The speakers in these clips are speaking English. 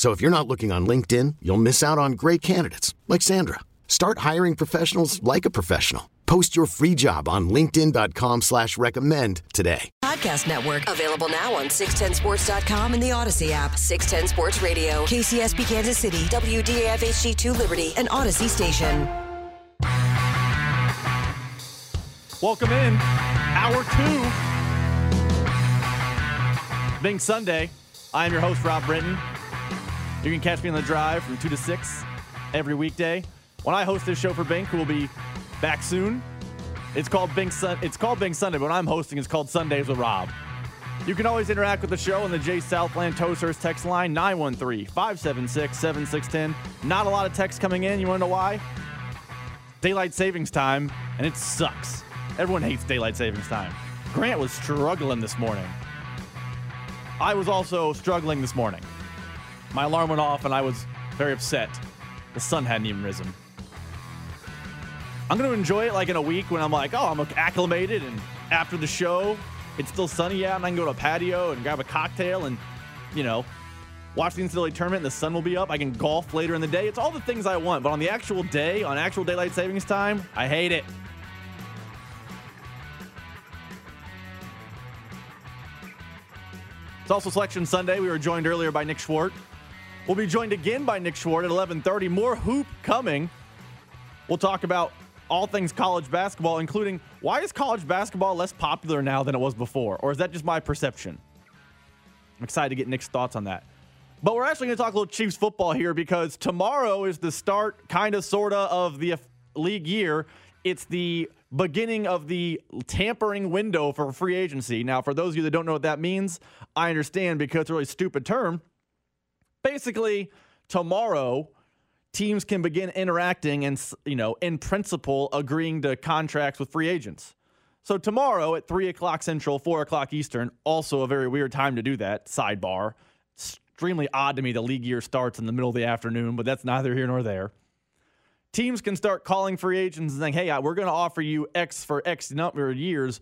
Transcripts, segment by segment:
So if you're not looking on LinkedIn, you'll miss out on great candidates like Sandra. Start hiring professionals like a professional. Post your free job on LinkedIn.com slash recommend today. Podcast Network. Available now on 610sports.com and the Audacy app. 610 Sports Radio. KCSP Kansas City. WDAFHG2 Liberty. and Audacy Station. Welcome in. Hour two. Being Sunday, I am your host, Rob Britton. You can catch me on the drive from 2 to 6 every weekday. When I host this show for Bink, who will be back soon, it's called Bink Sun- It's called Bink Sunday, but when I'm hosting, it's called Sundays with Rob. You can always interact with the show on the J Southland Tow Service text line 913 576 7610. Not a lot of text coming in. You want to know why? Daylight savings time, and it sucks. Everyone hates daylight savings time. Grant was struggling this morning. I was also struggling this morning. My alarm went off and I was very upset. The sun hadn't even risen. I'm going to enjoy it like in a week when I'm like, oh, I'm acclimated and after the show, it's still sunny out and I can go to a patio and grab a cocktail and, you know, watch the NCAA tournament and the sun will be up. I can golf later in the day. It's all the things I want. But on the actual day, on actual daylight savings time, I hate it. It's also Selection Sunday. We were joined earlier by Nick Schwartz. We'll be joined again by Nick Schwartz at 11:30. More hoop coming. We'll talk about all things college basketball, including why is college basketball less popular now than it was before, or is that just my perception? I'm excited to get Nick's thoughts on that. But we're actually going to talk a little Chiefs football here because tomorrow is the start, kind of, sort of, of the league year. It's the beginning of the tampering window for free agency. Now, for those of you that don't know what that means, I understand because it's a really stupid term basically tomorrow teams can begin interacting and you know in principle agreeing to contracts with free agents. So tomorrow at 3 o'clock central 4 o'clock eastern also a very weird time to do that sidebar. Extremely odd to me the league year starts in the middle of the afternoon but that's neither here nor there. Teams can start calling free agents and saying hey we're going to offer you x for x number of years.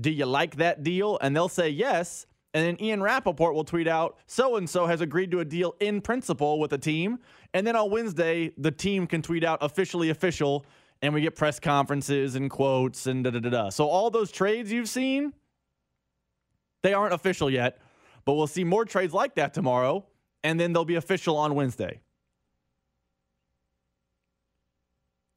Do you like that deal? And they'll say yes and then Ian Rapoport will tweet out, so and so has agreed to a deal in principle with a team. And then on Wednesday, the team can tweet out officially official, and we get press conferences and quotes and da da da da. So all those trades you've seen, they aren't official yet, but we'll see more trades like that tomorrow, and then they'll be official on Wednesday.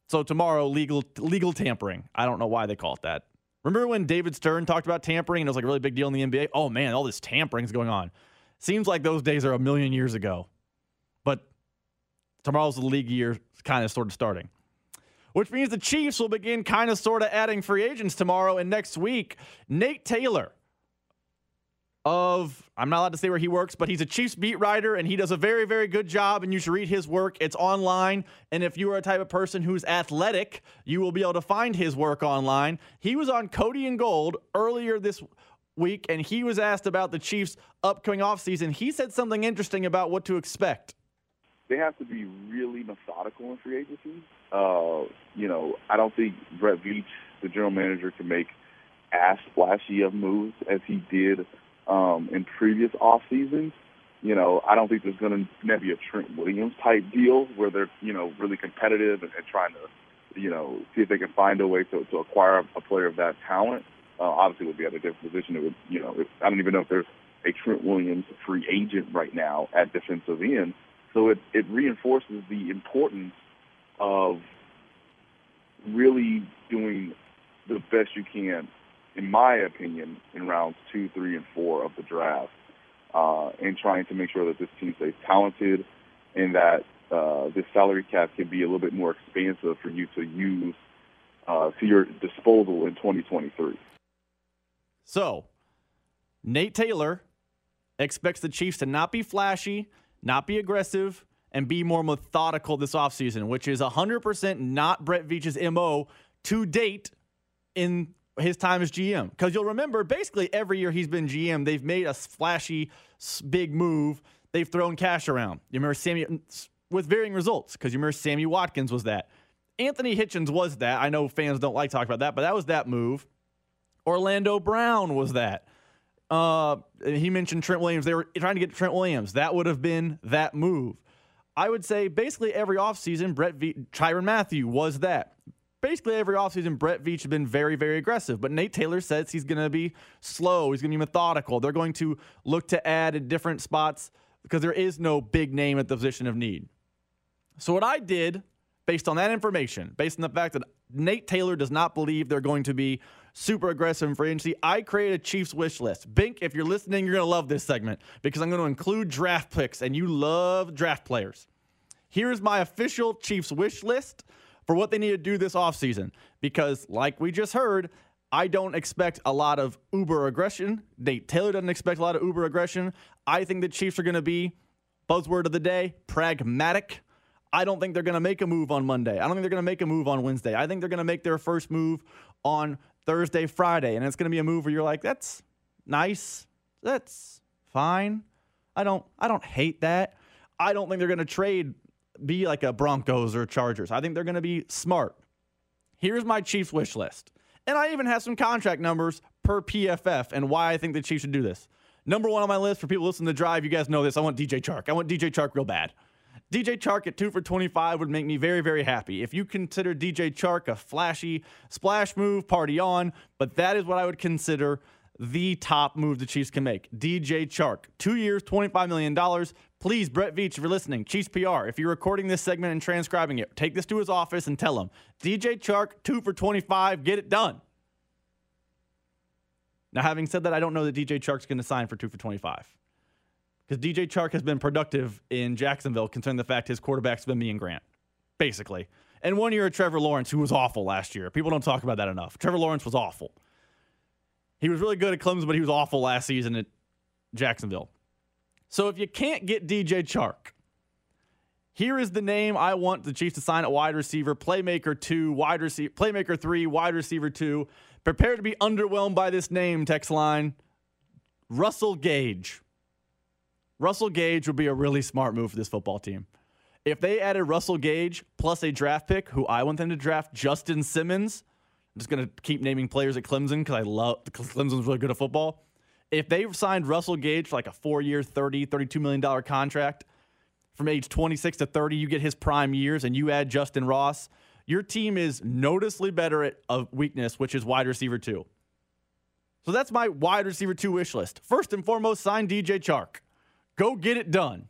So tomorrow, legal legal tampering. I don't know why they call it that. Remember when David Stern talked about tampering and it was like a really big deal in the NBA? Oh man, all this tampering is going on. Seems like those days are a million years ago. But tomorrow's the league year kind of sort of starting. Which means the Chiefs will begin kind of sort of adding free agents tomorrow and next week. Nate Taylor of I'm not allowed to say where he works, but he's a Chiefs beat writer and he does a very, very good job. And you should read his work. It's online. And if you are a type of person who's athletic, you will be able to find his work online. He was on Cody and Gold earlier this week and he was asked about the Chiefs' upcoming offseason. He said something interesting about what to expect. They have to be really methodical in free agency. Uh, you know, I don't think Brett Veach, the general manager, can make as flashy of moves as he did um, in previous off seasons. You know, I don't think there's going to be a Trent Williams type deal where they're you know really competitive and, and trying to you know see if they can find a way to, to acquire a player of that talent. Uh, obviously, would be at a different position. It would you know it, I don't even know if there's a Trent Williams free agent right now at defensive end. So it it reinforces the importance of really doing the best you can, in my opinion, in rounds two, three, and four of the draft, uh, and trying to make sure that this team stays talented and that uh, this salary cap can be a little bit more expansive for you to use uh, to your disposal in 2023. So, Nate Taylor expects the Chiefs to not be flashy, not be aggressive, and be more methodical this offseason, which is 100% not Brett Veach's MO to date in his time as GM. Because you'll remember, basically every year he's been GM, they've made a flashy, big move. They've thrown cash around. You remember Sammy, with varying results, because you remember Sammy Watkins was that. Anthony Hitchens was that. I know fans don't like talking about that, but that was that move. Orlando Brown was that. Uh, he mentioned Trent Williams. They were trying to get Trent Williams. That would have been that move. I would say basically every offseason, Brett v- Tyrann Mathieu was that. Basically every offseason, Brett Veach has been very, very aggressive. But Nate Taylor says he's going to be slow. He's going to be methodical. They're going to look to add in different spots because there is no big name at the position of need. So what I did, based on that information, based on the fact that Nate Taylor does not believe they're going to be super aggressive in free agency. I created a Chiefs wish list. Bink, if you're listening, you're going to love this segment because I'm going to include draft picks, and you love draft players. Here's my official Chiefs wish list for what they need to do this offseason because, like we just heard, I don't expect a lot of uber aggression. Taylor doesn't expect a lot of uber aggression. I think the Chiefs are going to be, buzzword of the day, pragmatic. I don't think they're going to make a move on Monday. I don't think they're going to make a move on Wednesday. I think they're going to make their first move on Thursday, Friday, and it's going to be a move where you're like, that's nice, that's fine. I don't, I don't hate that. I don't think they're going to trade, be like a Broncos or Chargers. I think they're going to be smart. Here's my Chiefs wish list, and I even have some contract numbers per PFF and why I think the Chiefs should do this. Number one on my list for people listening to Drive, you guys know this. I want DJ Chark. I want DJ Chark real bad. DJ Chark at two for 25 would make me very, very happy. If you consider DJ Chark a flashy splash move, party on, but that is what I would consider the top move the Chiefs can make. DJ Chark, two years, $25 million. Please, Brett Veach, if you're listening, Chiefs PR, if you're recording this segment and transcribing it, take this to his office and tell him DJ Chark, two for 25, get it done. Now, having said that, I don't know that DJ Chark's going to sign for two for 25 because DJ Chark has been productive in Jacksonville, considering the fact his quarterback's been me and Grant, basically. And one year, at Trevor Lawrence, who was awful last year. People don't talk about that enough. Trevor Lawrence was awful. He was really good at Clemson, but he was awful last season at Jacksonville. So if you can't get DJ Chark, here is the name I want the Chiefs to sign at wide receiver, playmaker two, wide receiver, playmaker three, wide receiver two. Prepare to be underwhelmed by this name, text line. Russell Gage. Russell Gage would be a really smart move for this football team. If they added Russell Gage plus a draft pick, who I want them to draft, Justin Simmons. I'm just going to keep naming players at Clemson because I love Clemson's really good at football. If they signed Russell Gage for like a four year, 30, $32 million contract from age 26 to 30, you get his prime years and you add Justin Ross, your team is noticeably better at a weakness, which is wide receiver two. So that's my wide receiver two wish list. First and foremost, sign DJ Chark. Go get it done.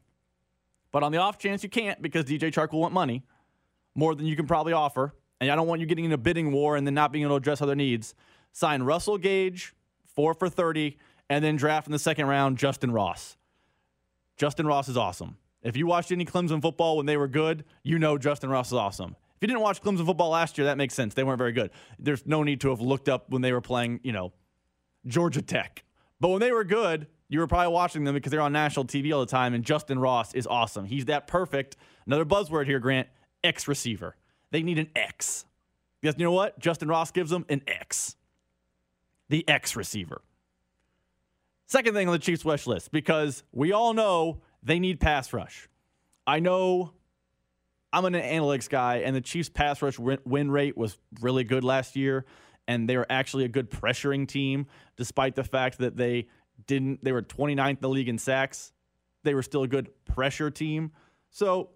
But on the off chance you can't because DJ Chark will want money more than you can probably offer, and I don't want you getting in a bidding war and then not being able to address other needs, sign Russell Gage, four for 30, and then draft in the second round Justin Ross. Justin Ross is awesome. If you watched any Clemson football when they were good, you know Justin Ross is awesome. If you didn't watch Clemson football last year, that makes sense. They weren't very good. There's no need to have looked up when they were playing, you know, Georgia Tech. But when they were good, you were probably watching them because they're on national TV all the time, and Justin Ross is awesome. He's that perfect. Another buzzword here, Grant X receiver. They need an X. Because you know what? Justin Ross gives them an X. The X receiver. Second thing on the Chiefs' wish list, because we all know they need pass rush. I know I'm an analytics guy, and the Chiefs' pass rush win rate was really good last year, and they were actually a good pressuring team, despite the fact that they didn't they were 29th in the league in sacks. They were still a good pressure team. So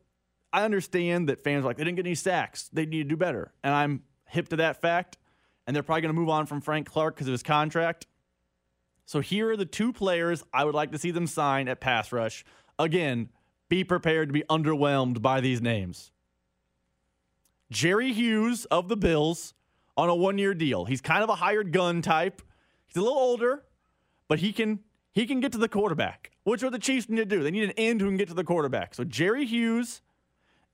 I understand that fans are like they didn't get any sacks. They need to do better. And I'm hip to that fact. And they're probably going to move on from Frank Clark because of his contract. So here are the two players I would like to see them sign at pass rush. Again, be prepared to be underwhelmed by these names. Jerry Hughes of the Bills on a one year deal. He's kind of a hired gun type. He's a little older, but he can he can get to the quarterback. Which what the Chiefs need to do. They need an end who can get to the quarterback. So Jerry Hughes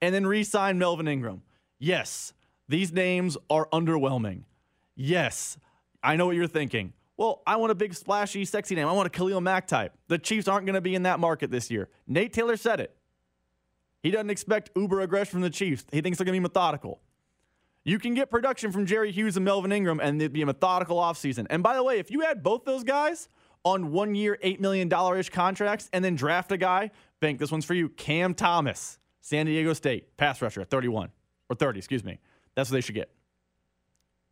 and then re-sign Melvin Ingram. Yes, these names are underwhelming. Yes, I know what you're thinking. Well, I want a big, splashy, sexy name. I want a Khalil Mack type. The Chiefs aren't going to be in that market this year. Nate Taylor said it. He doesn't expect uber aggression from the Chiefs. He thinks they're going to be methodical. You can get production from Jerry Hughes and Melvin Ingram, and it'd be a methodical offseason. And by the way, if you add both those guys on one year, $8 million ish contracts, and then draft a guy, Bink, this one's for you Cam Thomas, San Diego State, pass rusher at 31, or 30, excuse me. That's what they should get.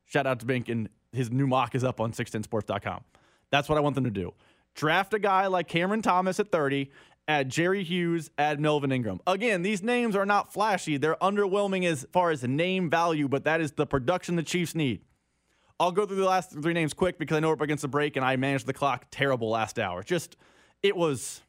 Shout out to Bink, and his new mock is up on 610sports.com. That's what I want them to do. Draft a guy like Cameron Thomas at 30, add Jerry Hughes, add Melvin Ingram. Again, these names are not flashy. They're underwhelming as far as name value, but that is the production the Chiefs need. I'll go through the last three names quick because I know we're up against the break and I managed the clock terrible last hour. Just it was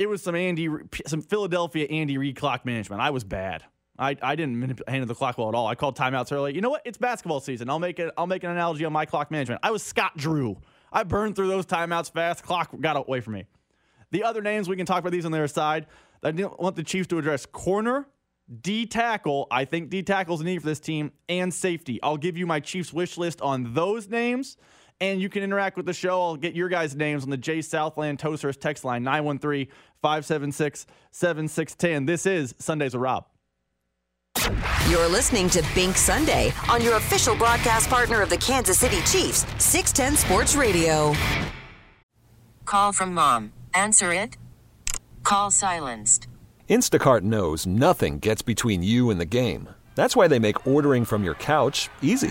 it was some Andy some Philadelphia Andy Reid clock management. I was bad. I, I didn't handle the clock well at all. I called timeouts early. You know what? It's basketball season. I'll make it. I'll make an analogy on my clock management. I was Scott Drew. I burned through those timeouts fast. Clock got away from me. The other names we can talk about these on their side. I want the Chiefs to address corner, D tackle. I think D tackle is needed for this team and safety. I'll give you my Chiefs wish list on those names. And you can interact with the show. I'll get your guys' names on the J Southland Tow Service text line 913 576 7610. This is Sundays with Rob. You're listening to Bink Sunday on your official broadcast partner of the Kansas City Chiefs, 610 Sports Radio. Call from mom. Answer it. Call silenced. Instacart knows nothing gets between you and the game. That's why they make ordering from your couch easy.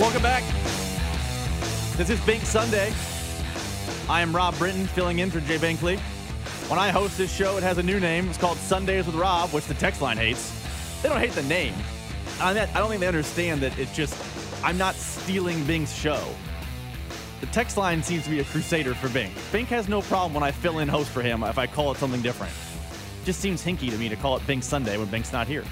Welcome back. This is Bink Sunday. I am Rob Britton, filling in for Jay Binkley. When I host this show, it has a new name. It's called Sundays with Rob, which the text line hates. They don't hate the name. I don't think they understand that it's just, I'm not stealing Bink's show. The text line seems to be a crusader for Bink. Bink has no problem when I fill in host for him if I call it something different. just seems hinky to me to call it Bink Sunday when Bink's not here.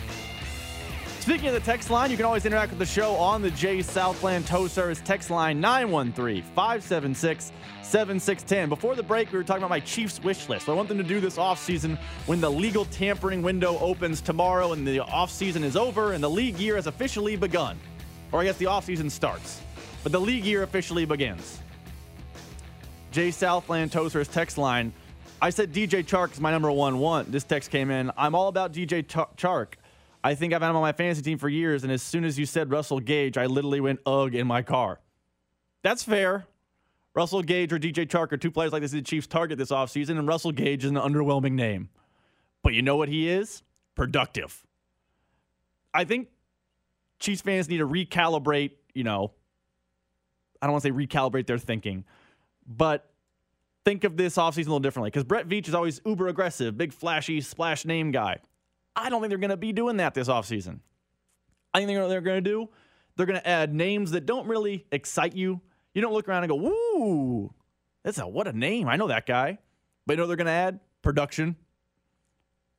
Speaking of the text line, you can always interact with the show on the J Southland Tow Service text line 913 576 7610. Before the break, we were talking about my Chiefs wish list. I want them to do this offseason when the legal tampering window opens tomorrow and the offseason is over and the league year has officially begun. Or I guess the offseason starts, but the league year officially begins. J Southland Tow Service text line. I said DJ Chark is my number one one. This text came in. I'm all about DJ Chark. I think I've had him on my fantasy team for years, and as soon as you said Russell Gage, I literally went ugh in my car. That's fair. Russell Gage or DJ Chark are two players like this the Chiefs target this offseason, and Russell Gage is an underwhelming name. But you know what he is? Productive. I think Chiefs fans need to recalibrate, you know, I don't want to say recalibrate their thinking, but think of this offseason a little differently because Brett Veach is always uber aggressive, big flashy splash name guy. I don't think they're going to be doing that this offseason. I think they're, they're going to do, they're going to add names that don't really excite you. You don't look around and go, woo, that's a, what a name. I know that guy. But you know they're going to add? Production.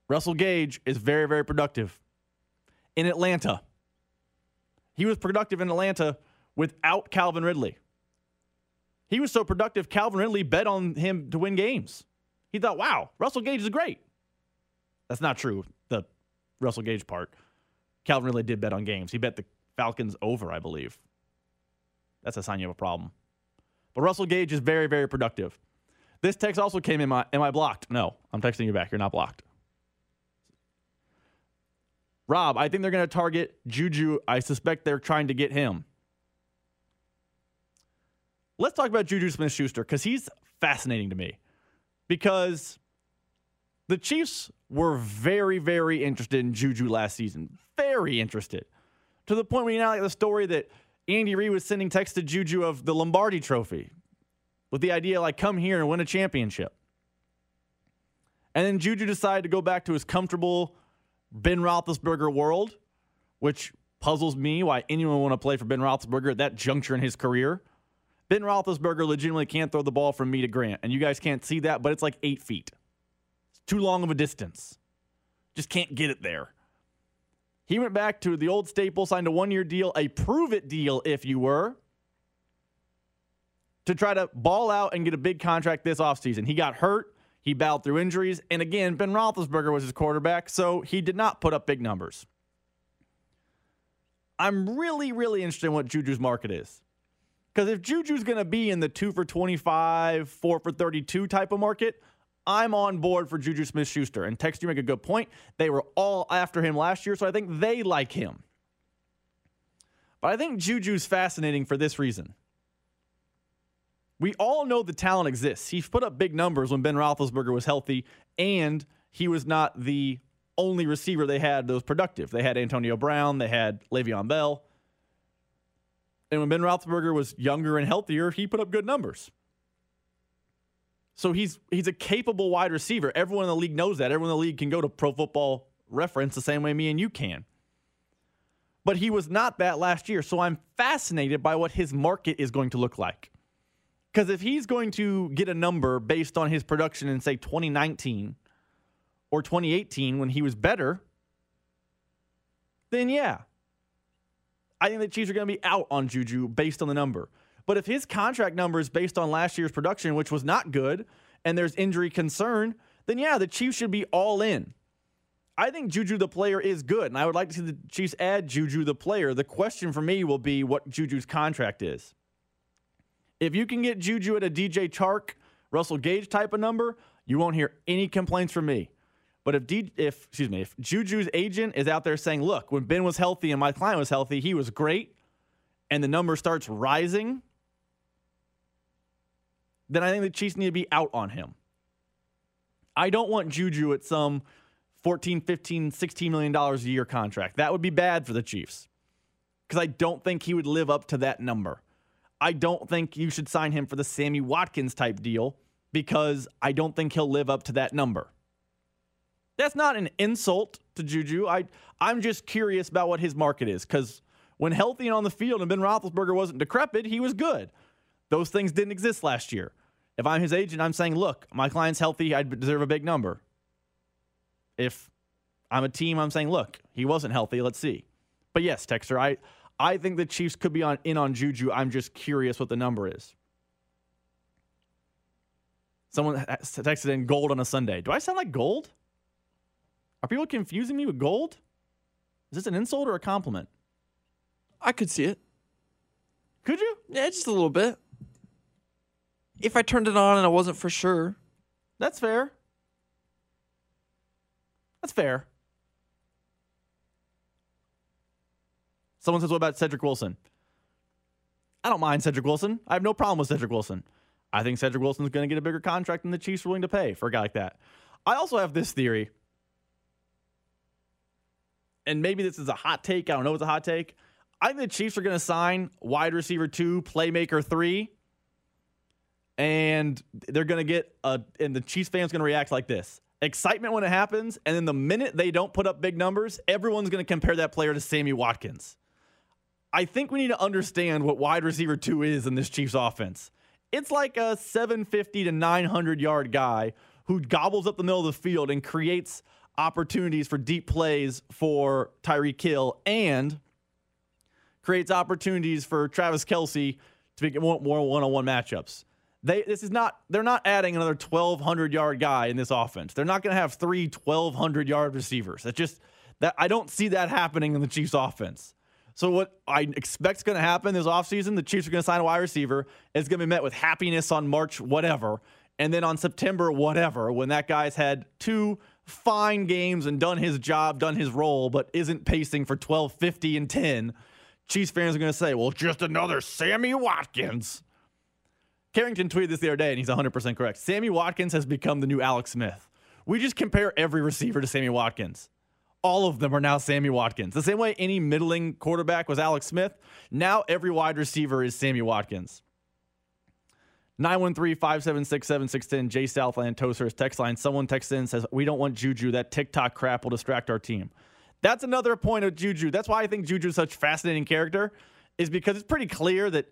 Russell Gage is very, very productive in Atlanta. He was productive in Atlanta without Calvin Ridley. He was so productive, Calvin Ridley bet on him to win games. He thought, wow, Russell Gage is great. That's not true, the Russell Gage part. Calvin really did bet on games. He bet the Falcons over, I believe. That's a sign you have a problem. But Russell Gage is very, very productive. This text also came in my. Am I blocked? No, I'm texting you back. You're not blocked. Rob, I think they're going to target Juju. I suspect they're trying to get him. Let's talk about Juju Smith Schuster because he's fascinating to me. Because the Chiefs were very, very interested in Juju last season. Very interested. To the point where you know like the story that Andy Reid was sending text to Juju of the Lombardi trophy with the idea like come here and win a championship. And then Juju decided to go back to his comfortable Ben Roethlisberger world, which puzzles me why anyone would want to play for Ben Roethlisberger at that juncture in his career. Ben Roethlisberger legitimately can't throw the ball from me to Grant, and you guys can't see that, but it's like eight feet. Too long of a distance. Just can't get it there. He went back to the old staple, signed a one year deal, a prove it deal, if you were, to try to ball out and get a big contract this offseason. He got hurt. He battled through injuries. And again, Ben Roethlisberger was his quarterback, so he did not put up big numbers. I'm really, really interested in what Juju's market is. Because if Juju's going to be in the two for 25, four for 32 type of market, I'm on board for Juju Smith Schuster. And Text, you make a good point. They were all after him last year, so I think they like him. But I think Juju's fascinating for this reason. We all know the talent exists. He's put up big numbers when Ben Roethlisberger was healthy, and he was not the only receiver they had that was productive. They had Antonio Brown, they had Le'Veon Bell. And when Ben Roethlisberger was younger and healthier, he put up good numbers. So he's he's a capable wide receiver. Everyone in the league knows that. Everyone in the league can go to Pro Football Reference the same way me and you can. But he was not that last year. So I'm fascinated by what his market is going to look like. Because if he's going to get a number based on his production in, say, 2019 or 2018 when he was better, then yeah. I think the Chiefs are going to be out on Juju based on the number. But if his contract number is based on last year's production, which was not good, and there's injury concern, then yeah, the Chiefs should be all in. I think Juju the player is good, and I would like to see the Chiefs add Juju the player. The question for me will be what Juju's contract is. If you can get Juju at a DJ Chark, Russell Gage type of number, you won't hear any complaints from me. But if D, if excuse me, if Juju's agent is out there saying, "Look, when Ben was healthy and my client was healthy, he was great," and the number starts rising, then I think the Chiefs need to be out on him. I don't want Juju at some 14, 15, 16 million dollars a year contract. That would be bad for the Chiefs. Cuz I don't think he would live up to that number. I don't think you should sign him for the Sammy Watkins type deal because I don't think he'll live up to that number. That's not an insult to Juju. I I'm just curious about what his market is because when healthy and on the field and Ben Roethlisberger wasn't decrepit, he was good. Those things didn't exist last year. If I'm his agent, I'm saying, look, my client's healthy. I deserve a big number. If I'm a team, I'm saying, look, he wasn't healthy. Let's see. But yes, Texter, I I think the Chiefs could be on in on Juju. I'm just curious what the number is. Someone texted in gold on a Sunday. Do I sound like gold? Are people confusing me with gold? Is this an insult or a compliment? I could see it. Could you? Yeah, just a little bit. If I turned it on and I wasn't for sure. That's fair. That's fair. Someone says, What about Cedric Wilson? I don't mind Cedric Wilson. I have no problem with Cedric Wilson. I think Cedric Wilson's going to get a bigger contract than the Chiefs are willing to pay for a guy like that. I also have this theory, and maybe this is a hot take. I don't know if it's a hot take. I think the Chiefs are going to sign wide receiver two, playmaker three, and they're going to get a, and the Chiefs fans going to react like this excitement when it happens, and then the minute they don't put up big numbers, everyone's going to compare that player to Sammy Watkins. I think we need to understand what wide receiver two is in this Chiefs offense. It's like a 750 to 900 yard guy who gobbles up the middle of the field and creates opportunities for deep plays for Tyreek Hill and creates opportunities for Travis Kelce to get more one on one matchups. They this is not they're not adding another 1200 yard guy in this offense. They're not going to have three 1200 yard receivers. That just that I don't see that happening in the Chiefs offense. So what I expect is going to happen this offseason, the Chiefs are going to sign a wide receiver. It's going to be met with happiness on March whatever, and then on September whatever when that guy's had two fine games and done his job, done his role, but isn't pacing for 12, 50, and 10. Chiefs fans are going to say, well, just another Sammy Watkins. Carrington tweeted this the other day, and he's 100% correct. Sammy Watkins has become the new Alex Smith. We just compare every receiver to Sammy Watkins all of them are now Sammy Watkins. The same way any middling quarterback was Alex Smith, now every wide receiver is Sammy Watkins. 913 576 7610, Jay Southland, Tow Service text line. Someone texts in says, We don't want Juju. That TikTok crap will distract our team. That's another point of Juju. That's why I think Juju is such a fascinating character, is because it's pretty clear that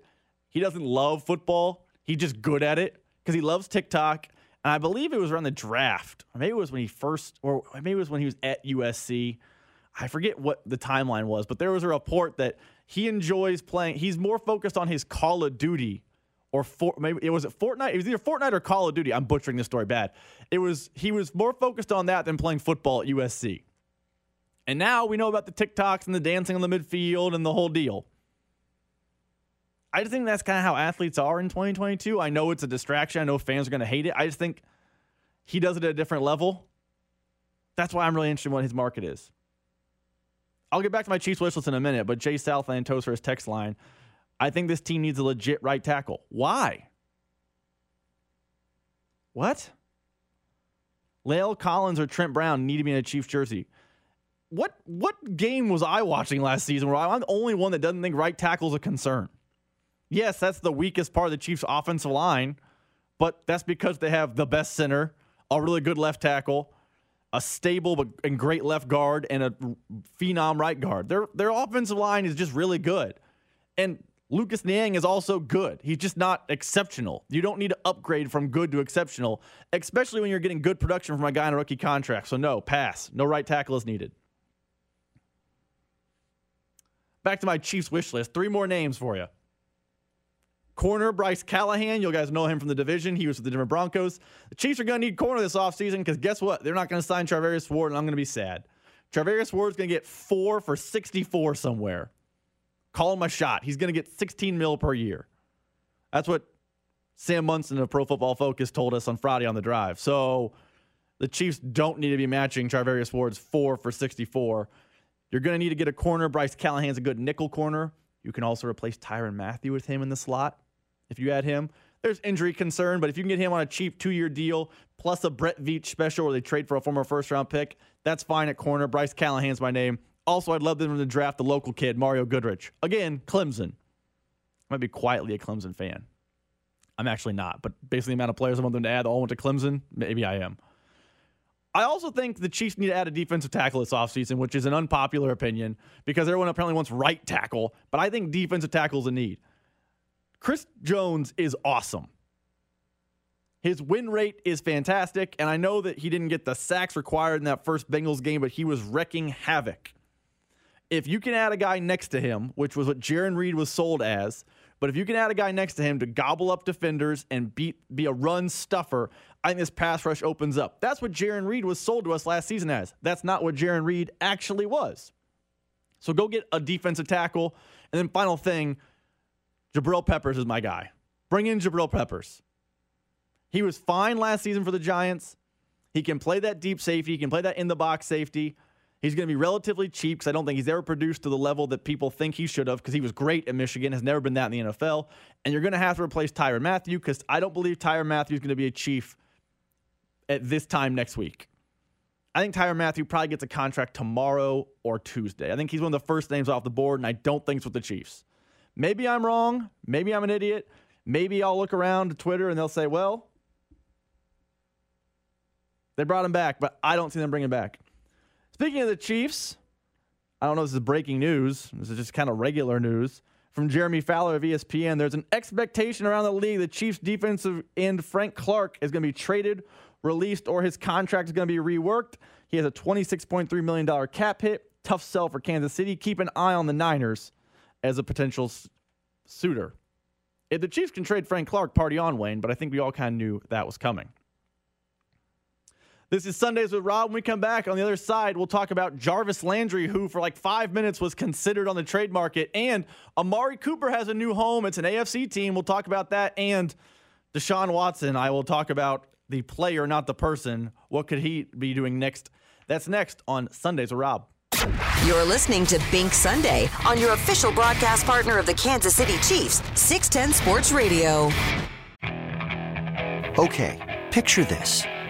he doesn't love football. He's just good at it because he loves TikTok and I believe it was around the draft. Maybe it was when he first, or maybe it was when he was at USC. I forget what the timeline was, but there was a report that he enjoys playing. He's more focused on his Call of Duty or for, maybe it was it Fortnite. It was either Fortnite or Call of Duty. I'm butchering this story bad. It was he was more focused on that than playing football at USC. And now we know about the TikToks and the dancing on the midfield and the whole deal. I just think that's kind of how athletes are in 2022. I know it's a distraction. I know fans are going to hate it. I just think he does it at a different level. That's why I'm really interested in what his market is. I'll get back to my Chiefs wish list in a minute, but Jay Southland Tow Service text line. I think this team needs a legit right tackle. Why? What? La'el Collins or Trent Brown need to be in a Chiefs jersey. What what game was I watching last season where I'm the only one that doesn't think right tackle is a concern? Yes, that's the weakest part of the Chiefs' offensive line, but that's because they have the best center, a really good left tackle, a stable and great left guard, and a phenom right guard. Their their offensive line is just really good, and Lucas Niang is also good. He's just not exceptional. You don't need to upgrade from good to exceptional, especially when you're getting good production from a guy on a rookie contract. So no, pass. No right tackle is needed. Back to my Chiefs wish list. Three more names for you. Corner Bryce Callahan, you guys know him from the division. He was with the Denver Broncos. The Chiefs are going to need corner this offseason because guess what? They're not going to sign Charvarius Ward, and I'm going to be sad. Charvarius Ward's going to get four for 64 somewhere. Call him a shot. He's going to get 16 mil per year. That's what Sam Monson of Pro Football Focus told us on Friday on the drive. So the Chiefs don't need to be matching Charvarius Ward's four for 64. You're going to need to get a corner. Bryce Callahan's a good nickel corner. You can also replace Tyrann Mathieu with him in the slot if you add him. There's injury concern, but if you can get him on a cheap two year deal plus a Brett Veach special where they trade for a former first round pick, that's fine at corner. Bryce Callahan's my name. Also, I'd love them to draft the local kid, Mario Goodrich. Again, Clemson. I might be quietly a Clemson fan. I'm actually not, but on the amount of players I want them to add, all went to Clemson, maybe I am. I also think the Chiefs need to add a defensive tackle this offseason, which is an unpopular opinion because everyone apparently wants right tackle, but I think defensive tackle is a need. Chris Jones is awesome. His win rate is fantastic, and I know that he didn't get the sacks required in that first Bengals game, but he was wrecking havoc. If you can add a guy next to him, which was what Jarran Reed was sold as, but if you can add a guy next to him to gobble up defenders and beat, be a run stuffer, I think this pass rush opens up. That's what Jarran Reed was sold to us last season as. That's not what Jarran Reed actually was. So go get a defensive tackle. And then final thing, Jabril Peppers is my guy. Bring in Jabril Peppers. He was fine last season for the Giants. He can play that deep safety. He can play that in the box safety. He's going to be relatively cheap because I don't think he's ever produced to the level that people think he should have because he was great at Michigan, has never been that in the NFL. And you're going to have to replace Tyrann Mathieu because I don't believe Tyrann Mathieu is going to be a Chief at this time next week. I think Tyrann Mathieu probably gets a contract tomorrow or Tuesday. I think he's one of the first names off the board, and I don't think it's with the Chiefs. Maybe I'm wrong. Maybe I'm an idiot. Maybe I'll look around to Twitter and they'll say, well, They brought him back, but I don't see them bringing him back. Speaking of the Chiefs, I don't know if this is breaking news. This is just kind of regular news. From Jeremy Fowler of ESPN, there's an expectation around the league the Chiefs defensive end Frank Clark is going to be traded, released, or his contract is going to be reworked. He has a $26.3 million cap hit. Tough sell for Kansas City. Keep an eye on the Niners as a potential suitor. If the Chiefs can trade Frank Clark, party on, Wayne, but I think we all kind of knew that was coming. This is Sundays with Rob. When we come back on the other side, we'll talk about Jarvis Landry, who for like five minutes was considered on the trade market. And Amari Cooper has a new home. It's an AFC team. We'll talk about that. And Deshaun Watson, I will talk about the player, not the person. What could he be doing next? That's next on Sundays with Rob. You're listening to Bink Sunday on your official broadcast partner of the Kansas City Chiefs, 610 Sports Radio. Okay, picture this.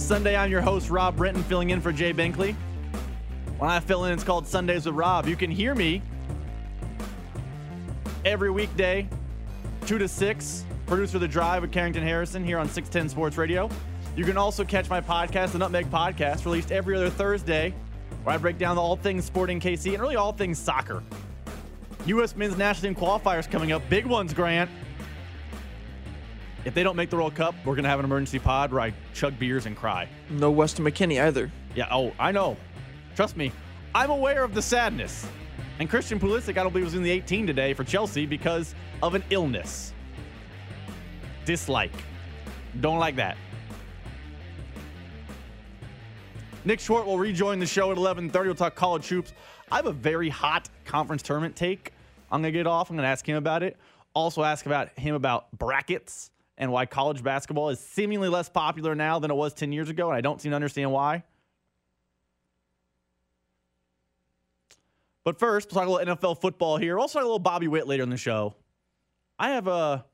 Sunday. I'm your host, Rob Brenton, filling in for Jay Binkley. When I fill in, it's called Sundays with Rob. You can hear me every weekday, 2 to 6. Producer of The Drive with Carrington Harrison here on 610 Sports Radio. You can also catch my podcast, the Nutmeg Podcast, released every other Thursday, where I break down the all things sporting KC and really all things soccer. U.S. men's national team qualifiers coming up. Big ones, Grant. If they don't make the World Cup, we're going to have an emergency pod where I chug beers and cry. No Weston McKennie either. Yeah, oh, I know. Trust me, I'm aware of the sadness. And Christian Pulisic, I don't believe, was in the 18 today for Chelsea because of an illness. Dislike. Don't like that. Nick Short will rejoin the show at 11:30. We'll talk college hoops. I have a very hot conference tournament take. I'm gonna get off. I'm gonna ask him about it. Also ask about him about brackets and why college basketball is seemingly less popular now than it was 10 years ago, and I don't seem to understand why. But first, we'll talk a little NFL football here. We'll also talk a little Bobby Witt later in the show. I have a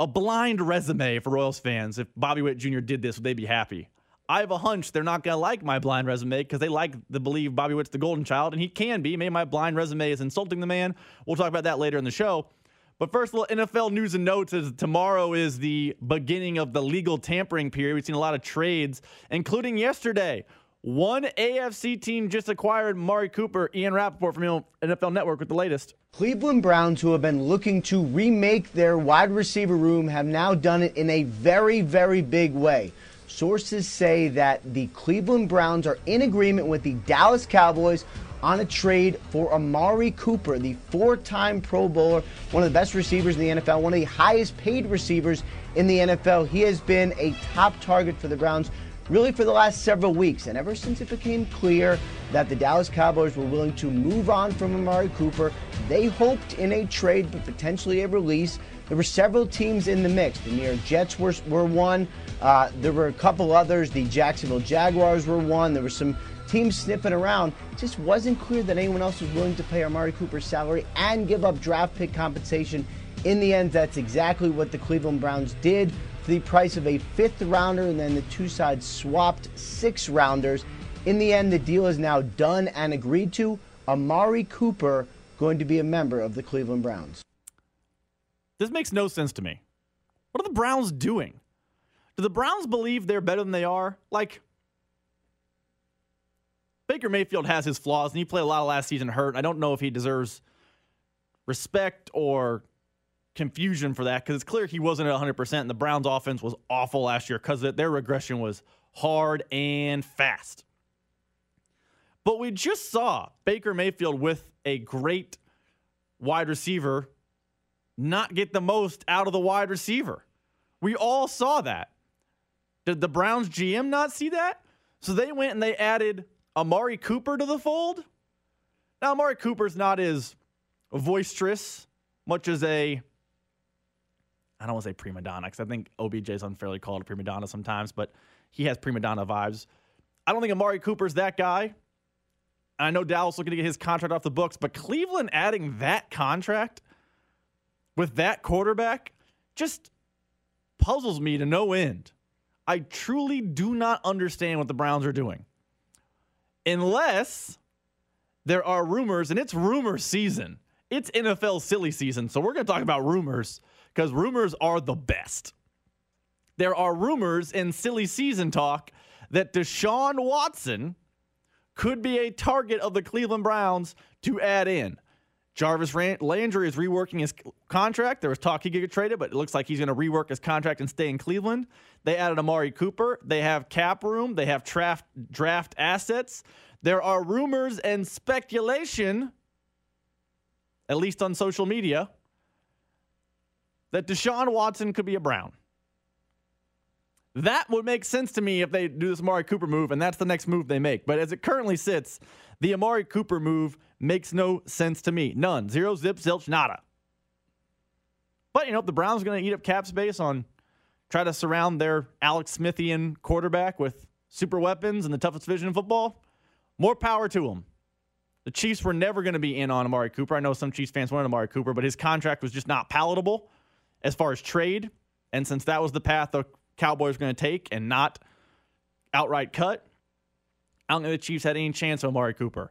a blind resume for Royals fans. If Bobby Witt Jr. did this, would they be happy? I have a hunch they're not going to like my blind resume because they like to believe Bobby Witt's the golden child, and he can be. Maybe my blind resume is insulting the man. We'll talk about that later in the show. But first, a little NFL news and notes is tomorrow is the beginning of the legal tampering period. We've seen a lot of trades, including yesterday. One AFC team just acquired Mari Cooper, Ian Rapoport from NFL Network with the latest. Cleveland Browns, who have been looking to remake their wide receiver room, have now done it in a very, very big way. Sources say that the Cleveland Browns are in agreement with the Dallas Cowboys on a trade for Amari Cooper, the four time Pro Bowler, one of the best receivers in the NFL, one of the highest paid receivers in the NFL. He has been a top target for the Browns really for the last several weeks. And ever since it became clear that the Dallas Cowboys were willing to move on from Amari Cooper, they hoped in a trade, but potentially a release. There were several teams in the mix. The New York Jets were, were one. Uh, there were a couple others. The Jacksonville Jaguars were one. There were some teams sniffing around. Just wasn't clear that anyone else was willing to pay Amari Cooper's salary and give up draft pick compensation In the end, that's exactly what the Cleveland Browns did for the price of a fifth rounder, and then the two sides swapped six rounders. In the end, the deal is now done and agreed to. Amari Cooper going to be a member of the Cleveland Browns. This makes no sense to me. What are the Browns doing? Do the Browns believe they're better than they are? Like, Baker Mayfield has his flaws, and he played a lot of last season hurt. I don't know if he deserves respect or confusion for that because it's clear he wasn't at 100%, and the Browns' offense was awful last year because their regression was hard and fast. But we just saw Baker Mayfield with a great wide receiver not get the most out of the wide receiver. We all saw that. Did the Browns GM not see that? So they went and they added Amari Cooper to the fold. Now, Amari Cooper's not as boisterous, much as a, I don't want to say prima donna, because I think OBJ is unfairly called a prima donna sometimes, but he has prima donna vibes. I don't think Amari Cooper's that guy. I know Dallas looking to get his contract off the books, but Cleveland adding that contract with that quarterback just puzzles me to no end. I truly do not understand what the Browns are doing. Unless there are rumors, and it's rumor season. It's NFL silly season. So we're going to talk about rumors because rumors are the best. There are rumors in silly season talk that Deshaun Watson could be a target of the Cleveland Browns to add in. Jarvis Landry is reworking his contract. There was talk he could get traded, but it looks like he's going to rework his contract and stay in Cleveland. They added Amari Cooper. They have cap room. They have draft, draft assets. There are rumors and speculation, at least on social media, that Deshaun Watson could be a Brown. That would make sense to me if they do this Amari Cooper move, and that's the next move they make. But as it currently sits, the Amari Cooper move makes no sense to me. None. Zero, zip, zilch, nada. But, you know, the Browns are going to eat up cap space on try to surround their Alex Smithian quarterback with super weapons and the toughest vision in football. More power to them. The Chiefs were never going to be in on Amari Cooper. I know some Chiefs fans wanted Amari Cooper, but his contract was just not palatable as far as trade. And since that was the path the Cowboys were going to take and not outright cut, I don't think the Chiefs had any chance of Amari Cooper.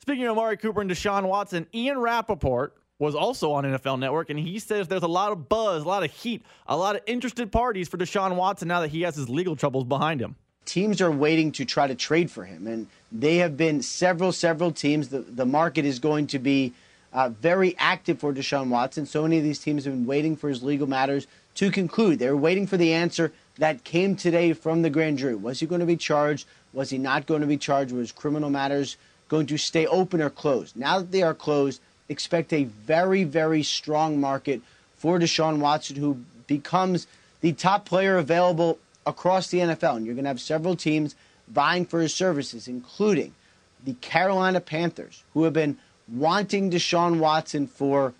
Speaking of Amari Cooper and Deshaun Watson, Ian Rapoport was also on NFL Network, and he says there's a lot of buzz, a lot of heat, a lot of interested parties for Deshaun Watson now that he has his legal troubles behind him. Teams are waiting to try to trade for him, and they have been several, several teams. The, the market is going to be uh, very active for Deshaun Watson. So many of these teams have been waiting for his legal matters to conclude. They were waiting for the answer that came today from the grand jury. Was he going to be charged? Was he not going to be charged? Was criminal matters going to stay open or closed? Now that they are closed, expect a very, very strong market for Deshaun Watson, who becomes the top player available across the NFL. And you're going to have several teams vying for his services, including the Carolina Panthers, who have been wanting Deshaun Watson for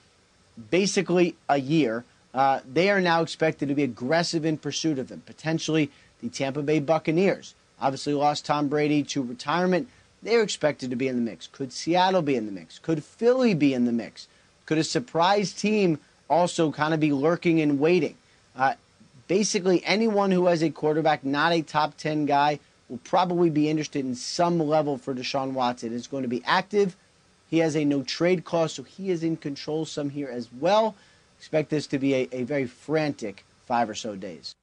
basically a year. Uh, they are now expected to be aggressive in pursuit of them. Potentially the Tampa Bay Buccaneers. Obviously lost Tom Brady to retirement. They're expected to be in the mix. Could Seattle be in the mix? Could Philly be in the mix? Could a surprise team also kind of be lurking and waiting? Uh, basically, anyone who has a quarterback, not a top 10 guy, will probably be interested in some level for Deshaun Watson. It's going to be active. He has a no trade clause, so he is in control some here as well. Expect this to be a, a very frantic five or so days.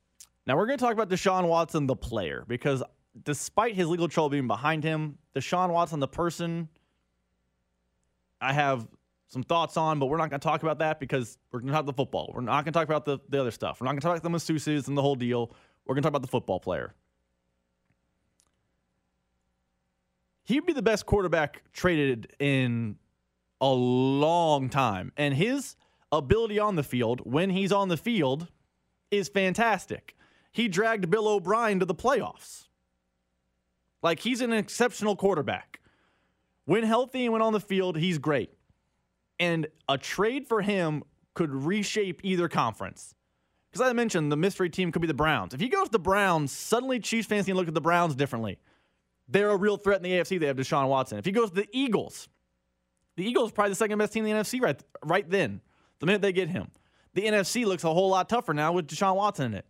Now, we're going to talk about Deshaun Watson, the player, because despite his legal trouble being behind him, Deshaun Watson, the person, I have some thoughts on, but we're not going to talk about that because we're going to talk about the football. We're not going to talk about the, the other stuff. We're not going to talk about the masseuses and the whole deal. We're going to talk about the football player. He'd be the best quarterback traded in a long time. And his ability on the field, when he's on the field, is fantastic. He dragged Bill O'Brien to the playoffs. Like he's an exceptional quarterback. When healthy and when on the field, he's great. And a trade for him could reshape either conference. Because I mentioned the mystery team could be the Browns. If he goes to the Browns, suddenly Chiefs fans can look at the Browns differently. They're a real threat in the AFC. They have Deshaun Watson. If he goes to the Eagles, the Eagles probably the second best team in the NFC right, right then. The minute they get him. The NFC looks a whole lot tougher now with Deshaun Watson in it.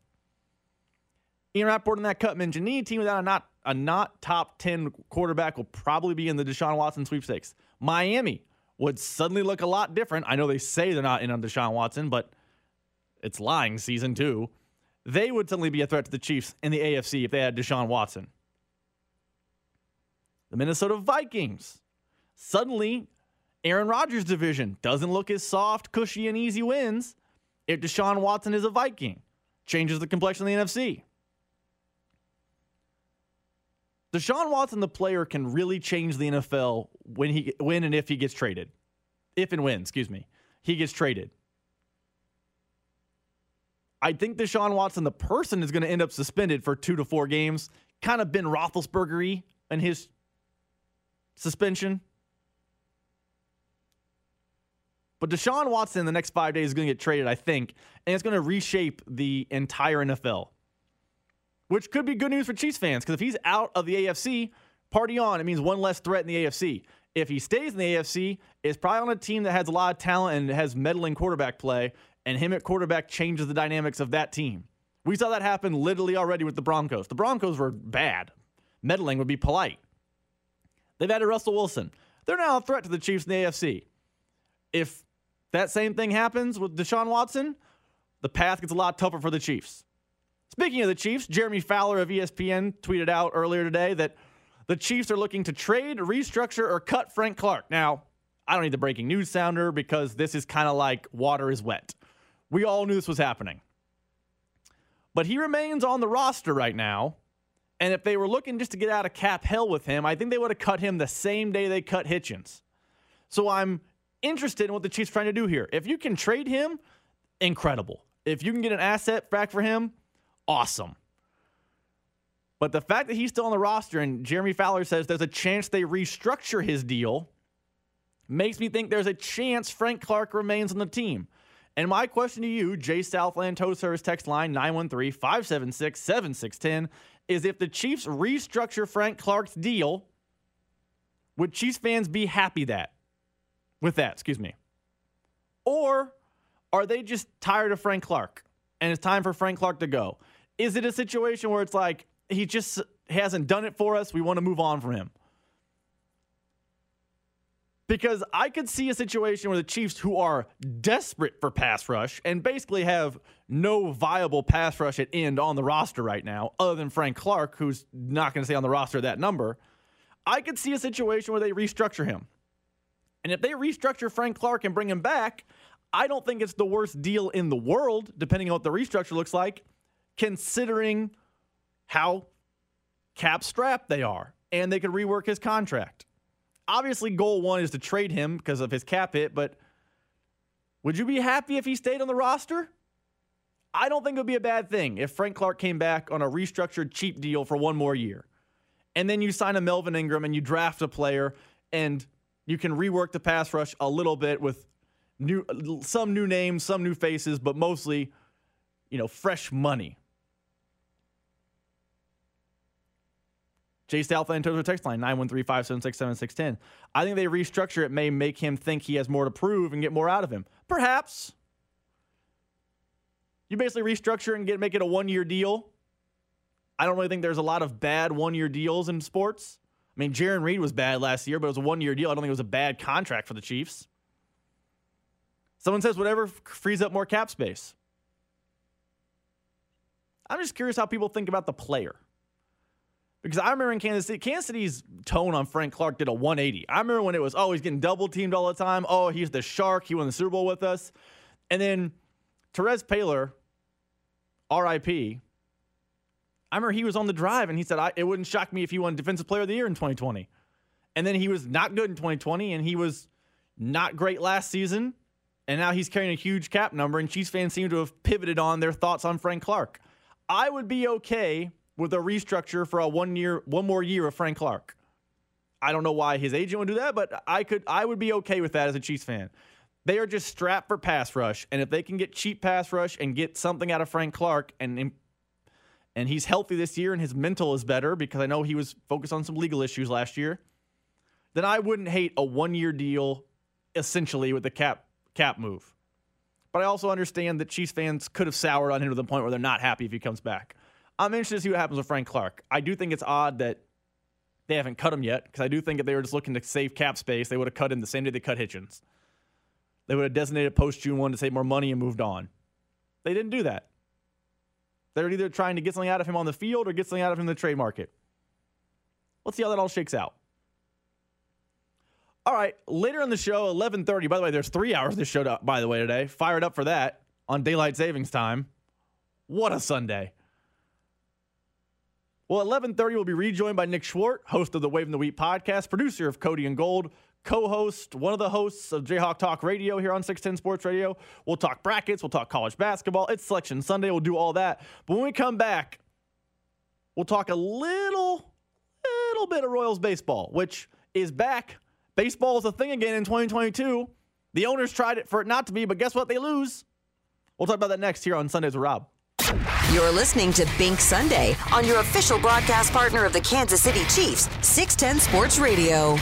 Ian Rapoport in that Cutman any team without a not a not top 10 quarterback will probably be in the Deshaun Watson sweepstakes. Miami would suddenly look a lot different. I know they say they're not in on Deshaun Watson, but it's lying season two. They would suddenly be a threat to the Chiefs in the AFC if they had Deshaun Watson. The Minnesota Vikings. Suddenly, Aaron Rodgers' division doesn't look as soft, cushy, and easy wins if Deshaun Watson is a Viking. Changes the complexion of the NFC. Deshaun Watson, the player, can really change the NFL when he when and if he gets traded. If and when, excuse me, he gets traded. I think Deshaun Watson, the person, is going to end up suspended for two to four games. Kind of Ben Roethlisberger in his suspension. But Deshaun Watson in the next five days is going to get traded, I think, and it's going to reshape the entire NFL which could be good news for Chiefs fans because if he's out of the AFC, party on. It means one less threat in the AFC. If he stays in the AFC, it's probably on a team that has a lot of talent and has meddling quarterback play, and him at quarterback changes the dynamics of that team. We saw that happen literally already with the Broncos. The Broncos were bad. Meddling would be polite. They've added Russell Wilson. They're now a threat to the Chiefs in the AFC. If that same thing happens with Deshaun Watson, the path gets a lot tougher for the Chiefs. Speaking of the Chiefs, Jeremy Fowler of ESPN tweeted out earlier today that the Chiefs are looking to trade, restructure, or cut Frank Clark. Now, I don't need the breaking news sounder because this is kind of like water is wet. We all knew this was happening. But he remains on the roster right now. And if they were looking just to get out of cap hell with him, I think they would have cut him the same day they cut Hitchens. So I'm interested in what the Chiefs are trying to do here. If you can trade him, incredible. If you can get an asset back for him, awesome. But the fact that he's still on the roster and Jeremy Fowler says there's a chance they restructure his deal makes me think there's a chance Frank Clark remains on the team. And my question to you, Jay Southland Tow Service text line 913 576 7610, is if the Chiefs restructure Frank Clark's deal, would Chiefs fans be happy that with that, excuse me? Or are they just tired of Frank Clark and it's time for Frank Clark to go? Is it a situation where it's like he just hasn't done it for us? We want to move on from him. Because I could see a situation where the Chiefs, who are desperate for pass rush and basically have no viable pass rush at end on the roster right now, other than Frank Clark, who's not going to stay on the roster that number, I could see a situation where they restructure him. And if they restructure Frank Clark and bring him back, I don't think it's the worst deal in the world, depending on what the restructure looks like considering how cap strapped they are. And they could rework his contract. Obviously, goal one is to trade him because of his cap hit, but would you be happy if he stayed on the roster? I don't think it would be a bad thing if Frank Clark came back on a restructured cheap deal for one more year. And then you sign a Melvin Ingram and you draft a player and you can rework the pass rush a little bit with new some new names, some new faces, but mostly, you know, fresh money. Jay Southland total text line 913-576-7610. I think they restructure it may make him think he has more to prove and get more out of him. Perhaps. You basically restructure and get make it a one-year deal. I don't really think there's a lot of bad one-year deals in sports. I mean, Jarran Reed was bad last year, but it was a one-year deal. I don't think it was a bad contract for the Chiefs. Someone says whatever frees up more cap space. I'm just curious how people think about the player. Because I remember in Kansas City, Kansas City's tone on Frank Clark did a 180. I remember when it was, oh, he's getting double teamed all the time. Oh, he's the shark. He won the Super Bowl with us. And then Terez Paylor, RIP, I remember he was on the drive and he said, it wouldn't shock me if he won Defensive Player of the Year in 2020. And then he was not good in 2020 and he was not great last season. And now he's carrying a huge cap number, and Chiefs fans seem to have pivoted on their thoughts on Frank Clark. I would be okay with a restructure for a one year, one more year of Frank Clark. I don't know why his agent would do that, but I could, I would be okay with that as a Chiefs fan. They are just strapped for pass rush, and if they can get cheap pass rush and get something out of Frank Clark, and and he's healthy this year, and his mental is better because I know he was focused on some legal issues last year, then I wouldn't hate a one year deal, essentially with the cap cap move. but I also understand that Chiefs fans could have soured on him to the point where they're not happy if he comes back. I'm interested to see what happens with Frank Clark. I do think it's odd that they haven't cut him yet because I do think if they were just looking to save cap space, they would have cut him the same day they cut Hitchens. They would have designated post June 1 to save more money and moved on. They didn't do that. They're either trying to get something out of him on the field or get something out of him in the trade market. Let's see how that all shakes out. All right, later in the show, 11:30. By the way, there's three hours this show. To, by the way, today, fired up for that on daylight savings time. What a Sunday! Well, 11:30 we'll be rejoined by Nick Schwartz, host of the Wave in the Wheat podcast, producer of Cody and Gold, co-host, one of the hosts of Jayhawk Talk Radio here on 610 Sports Radio. We'll talk brackets, we'll talk college basketball. It's Selection Sunday. We'll do all that. But when we come back, we'll talk a little, little bit of Royals baseball, which is back. Baseball is a thing again in 2022. The owners tried it for it not to be, but guess what? They lose. We'll talk about that next here on Sundays with Rob. You're listening to Bink Sunday on your official broadcast partner of the Kansas City Chiefs, 610 Sports Radio.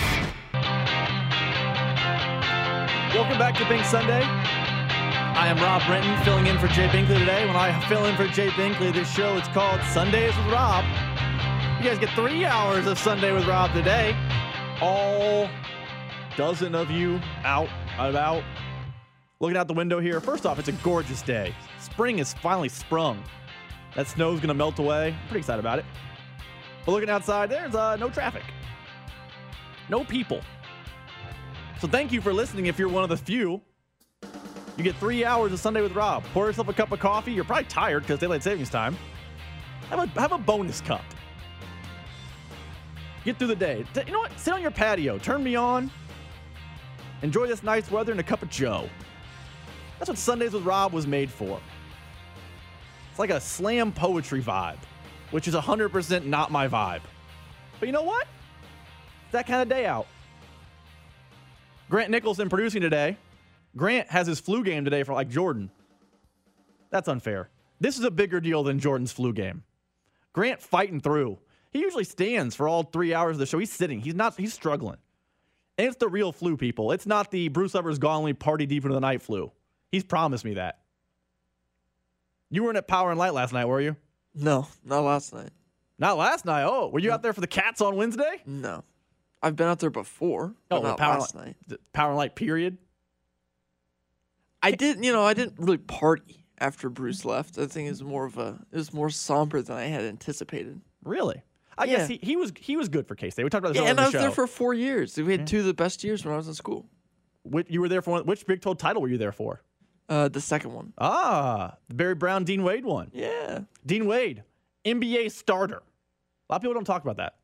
Welcome back to Bink Sunday. I am Rob Brenton filling in for Jay Binkley today. When I fill in for Jay Binkley, this show is called Sundays with Rob. You guys get three hours of Sunday with Rob today. All dozen of you out about. Looking out the window here. First off, it's a gorgeous day. Spring is finally sprung. That snow's to melt away. I'm Pretty excited about it. But looking outside, there's uh, no traffic, no people. So thank you for listening if you're one of the few. You get three hours of Sunday with Rob. Pour yourself a cup of coffee. You're probably tired because daylight savings time. Have a, have a bonus cup. Get through the day. You know what? Sit on your patio. Turn me on. Enjoy this nice weather and a cup of Joe. That's what Sundays with Rob was made for. It's like a slam poetry vibe, which is 100% not my vibe. But you know what? It's that kind of day out. Grant Nicholson producing today. Grant has his flu game today for like Jordan. That's unfair. This is a bigger deal than Jordan's flu game. Grant fighting through. He usually stands for all three hours of the show. He's sitting. He's not. He's struggling. And it's the real flu, people. It's not the Bruce Weber's going away party deep into the night flu. He's promised me that. You weren't at Power and Light last night, were you? No, not last night. Not last night. Oh, were you out there for the Cats on Wednesday? No. I've been out there before, Oh, not Power last and night. Light. Power and Light. Period. I didn't, you know, I didn't really party after Bruce left. I think it was more of a, it was more somber than I had anticipated. Really? I Yeah. guess he, he was he was good for K State. We talked about this Yeah, and I the was there for four years. We had two of the best years when I was in school. Which, you were there for one, which Big 12 title were you there for? Uh, the second one. Ah, the Barry Brown Dean Wade one. Yeah. Dean Wade, NBA starter. A lot of people don't talk about that.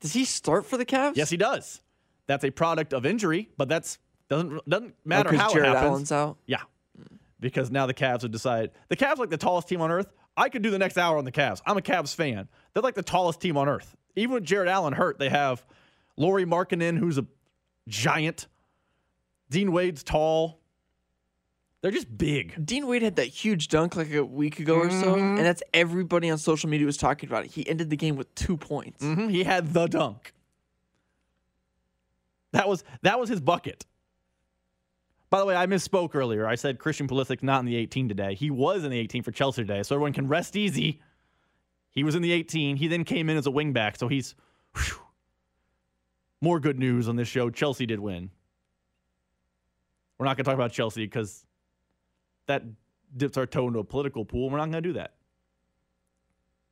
Does he start for the Cavs? Yes, he does. That's a product of injury, but that's doesn't doesn't matter oh, 'cause how Jarrett it happens. Allen's out? Yeah, because now the Cavs have decided the Cavs are like the tallest team on earth. I could do the next hour on the Cavs. I'm a Cavs fan. They're like the tallest team on earth. Even with Jarrett Allen hurt, they have Lauri Markkanen, who's a giant. Dean Wade's tall. They're just big. Dean Wade had that huge dunk like a week ago or so, Mm-hmm. and that's everybody on social media was talking about it. He ended the game with two points. Mhm, He had the dunk. That was that was his bucket. By the way, I misspoke earlier. I said Christian Pulisic not in the 18 today. He was in the 18 for Chelsea today, so everyone can rest easy. He was in the 18. He then came in as a wingback, so he's whew. more good news on this show. Chelsea did win. We're not going to talk about Chelsea because that dips our toe into a political pool. We're not going to do that.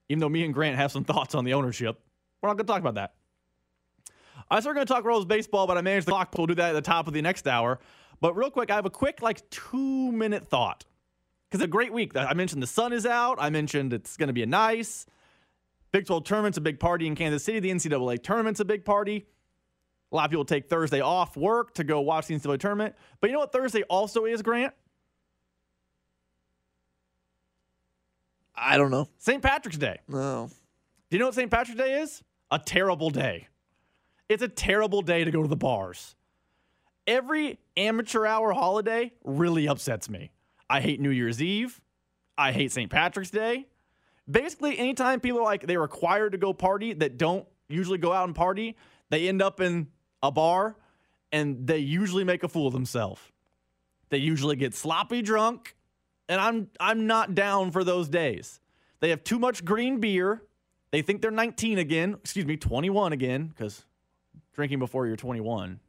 Even though me and Grant have some thoughts on the ownership, we're not going to talk about that. I we're going to talk Royals baseball, but I managed the clock. We'll do that at the top of the next hour. But real quick, I have a quick, like, two minute thought. Because a great week. I mentioned the sun is out. I mentioned it's going to be a nice. Big 12 tournament's a big party in Kansas City. The NCAA tournament's a big party. A lot of people take Thursday off work to go watch the NCAA tournament. But you know what Thursday also is, Grant? I don't know. St. Patrick's Day. No. Do you know what St. Patrick's Day is? A terrible day. It's a terrible day to go to the bars. Every amateur hour holiday really upsets me. I hate New Year's Eve. I hate St. Patrick's Day. Basically, anytime people are like they're required to go party that don't usually go out and party, they end up in a bar and they usually make a fool of themselves. They usually get sloppy drunk And I'm I'm not down for those days. They have too much green beer. They think they're 19 again, excuse me, 21 again, because drinking before you're 21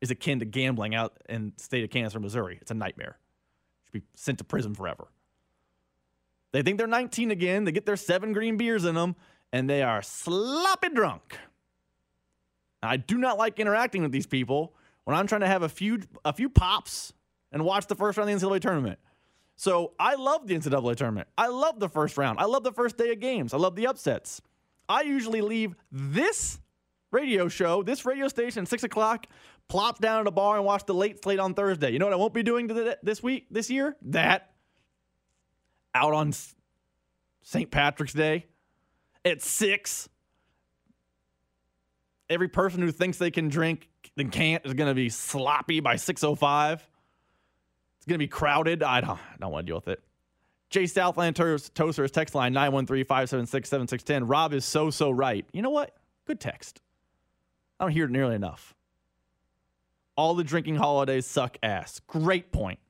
is akin to gambling out in state of Kansas or Missouri. It's a nightmare. Should be sent to prison forever. They think they're 19 again. They get their seven green beers in them, and they are sloppy drunk. I do not like interacting with these people when I'm trying to have a few a few pops and watch the first round of the NCAA tournament. So I love the NCAA tournament. I love the first round. I love the first day of games. I love the upsets. I usually leave this radio show, this radio station, six o'clock, plop down at a bar and watch the late slate on Thursday. You know what I won't be doing this week, this year? That. Out on St. Patrick's Day at six. Every person who thinks they can drink and can't is going to be sloppy by 605. Going to be crowded. I don't, I don't want to deal with it. Jay Southland Tow Service text line 913 576 7610. Rob is so, so right. You know what? Good text. I don't hear it nearly enough. All the drinking holidays suck ass. Great point.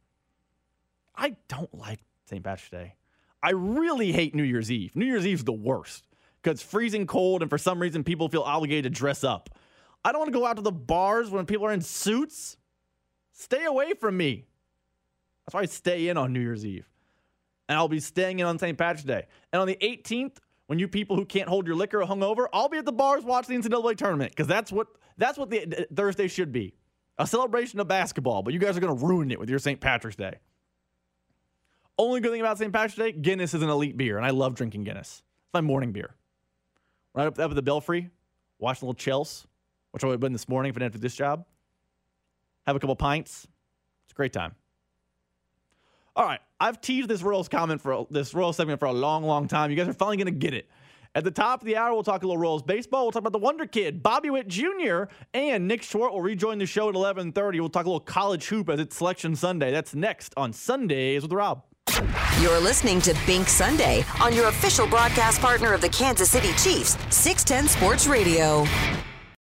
I don't like St. Patrick's Day. I really hate New Year's Eve. New Year's Eve is the worst because freezing cold, and for some reason, people feel obligated to dress up. I don't want to go out to the bars when people are in suits. Stay away from me. That's why I stay in on New Year's Eve. And I'll be staying in on St. Patrick's Day. And on the 18th, when you people who can't hold your liquor are hungover, I'll be at the bars watching the NCAA tournament because that's what that's what the uh, Thursday should be. A celebration of basketball, but you guys are going to ruin it with your St. Patrick's Day. Only good thing about St. Patrick's Day, Guinness is an elite beer, and I love drinking Guinness. It's my morning beer. Right up, up at the Belfry, watching little Chelsea, which I would have been this morning if I didn't have this job. Have a couple pints. It's a great time. All right, I've teased this Royals comment for this Royals segment for a long, long time. You guys are finally going to get it. At the top of the hour, we'll talk a little Royals baseball. We'll talk about the Wonder Kid, Bobby Witt Jr., and Nick Schwartz will rejoin the show at 11:30. We'll talk a little college hoop as it's Selection Sunday. That's next on Sundays with Rob. You're listening to Bink Sunday on your official broadcast partner of the Kansas City Chiefs, 610 Sports Radio.